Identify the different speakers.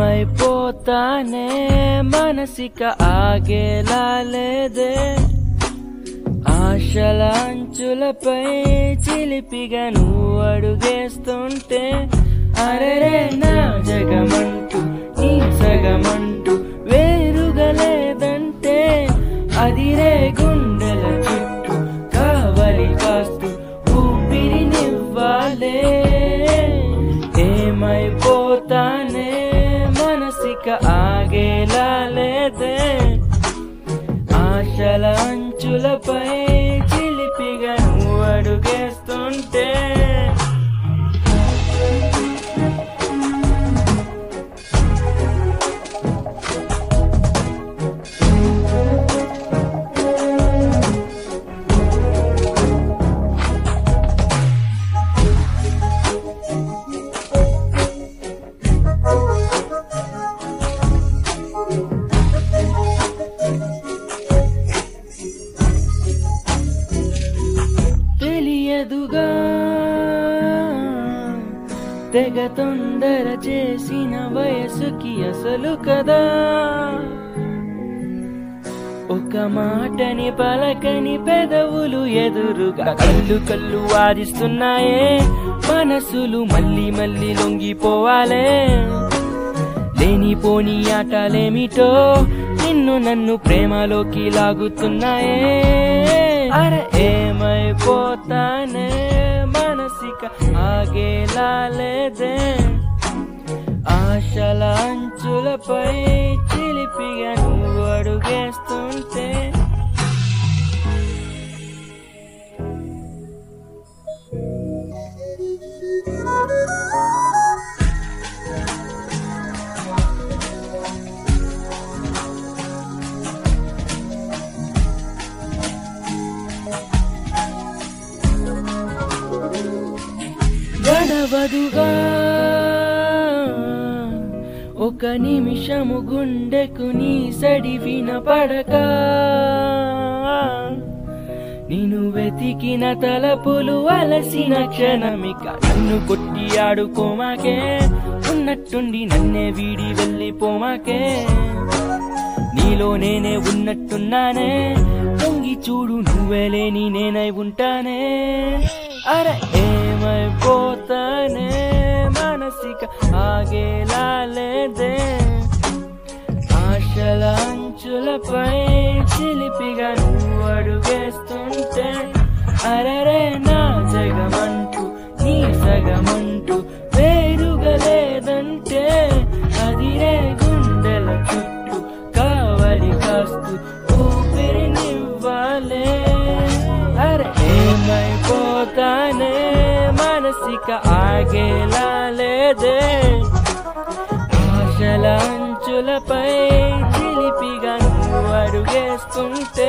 Speaker 1: ఏమైపోతానే? మనసిక ఆగేలా లేదే. ఆశల అంచులపై చిలిపిగా నువ్వు అడుగేస్తుంటే అరెరే నా జగమంటూ నీ సగమంటూ వేరుగలేదంటే అదిరే గుండెల చుట్టూ కావలి కాస్తూ ఊపిరినివ్వాలే ఏమైపోతానే ఆగేలా లేదే. ఆశల అంచులపై చిలిపిగా నువ్వు అడుగేస్తుంటే తెగ తొందర చేసిన వయసుకి అసలు కదా. ఒక మాటని పలకని పెదవులు ఎదురుగా కళ్ళు కళ్ళు వారిస్తున్నాయే మనసులు మళ్ళీ మళ్ళీ లొంగిపోవాలే. లేనిపోని ఆటలేమిటో నిన్ను నన్ను ప్రేమలోకి లాగుతున్నాయే. అరే ఏమైపోతానే? మన ఆగే లాలేదే. ఆశల అంచులపై చిలిపిగా నువ్వు అడుగేస్తుంటే గడవదుగా ఒక నిమిషము గుండెకు నీ సడి వినపడక. నేను వెతికిన తలపులు అలసిన క్షణమిక. నన్ను కొట్టి ఆడుకోమాకే ఉన్నట్టుండి నన్నే వీడి వెళ్ళిపోమాకే. నీలో నేనే ఉన్నట్టున్నానే తొంగి చూడు నువ్వే లేని నేనై ఉంటానే. అరే ఏమైపోతానే మనసిక ఆగేలా లేదే ఆశల అంచులపై చిలిపిగా నువ్వు అడుగేస్తుంటే అరరే మనసిక ఆగేలా లేదే ఆశల అంచులపై చిలిపిగా నువ్వు అడుగేస్తుంటే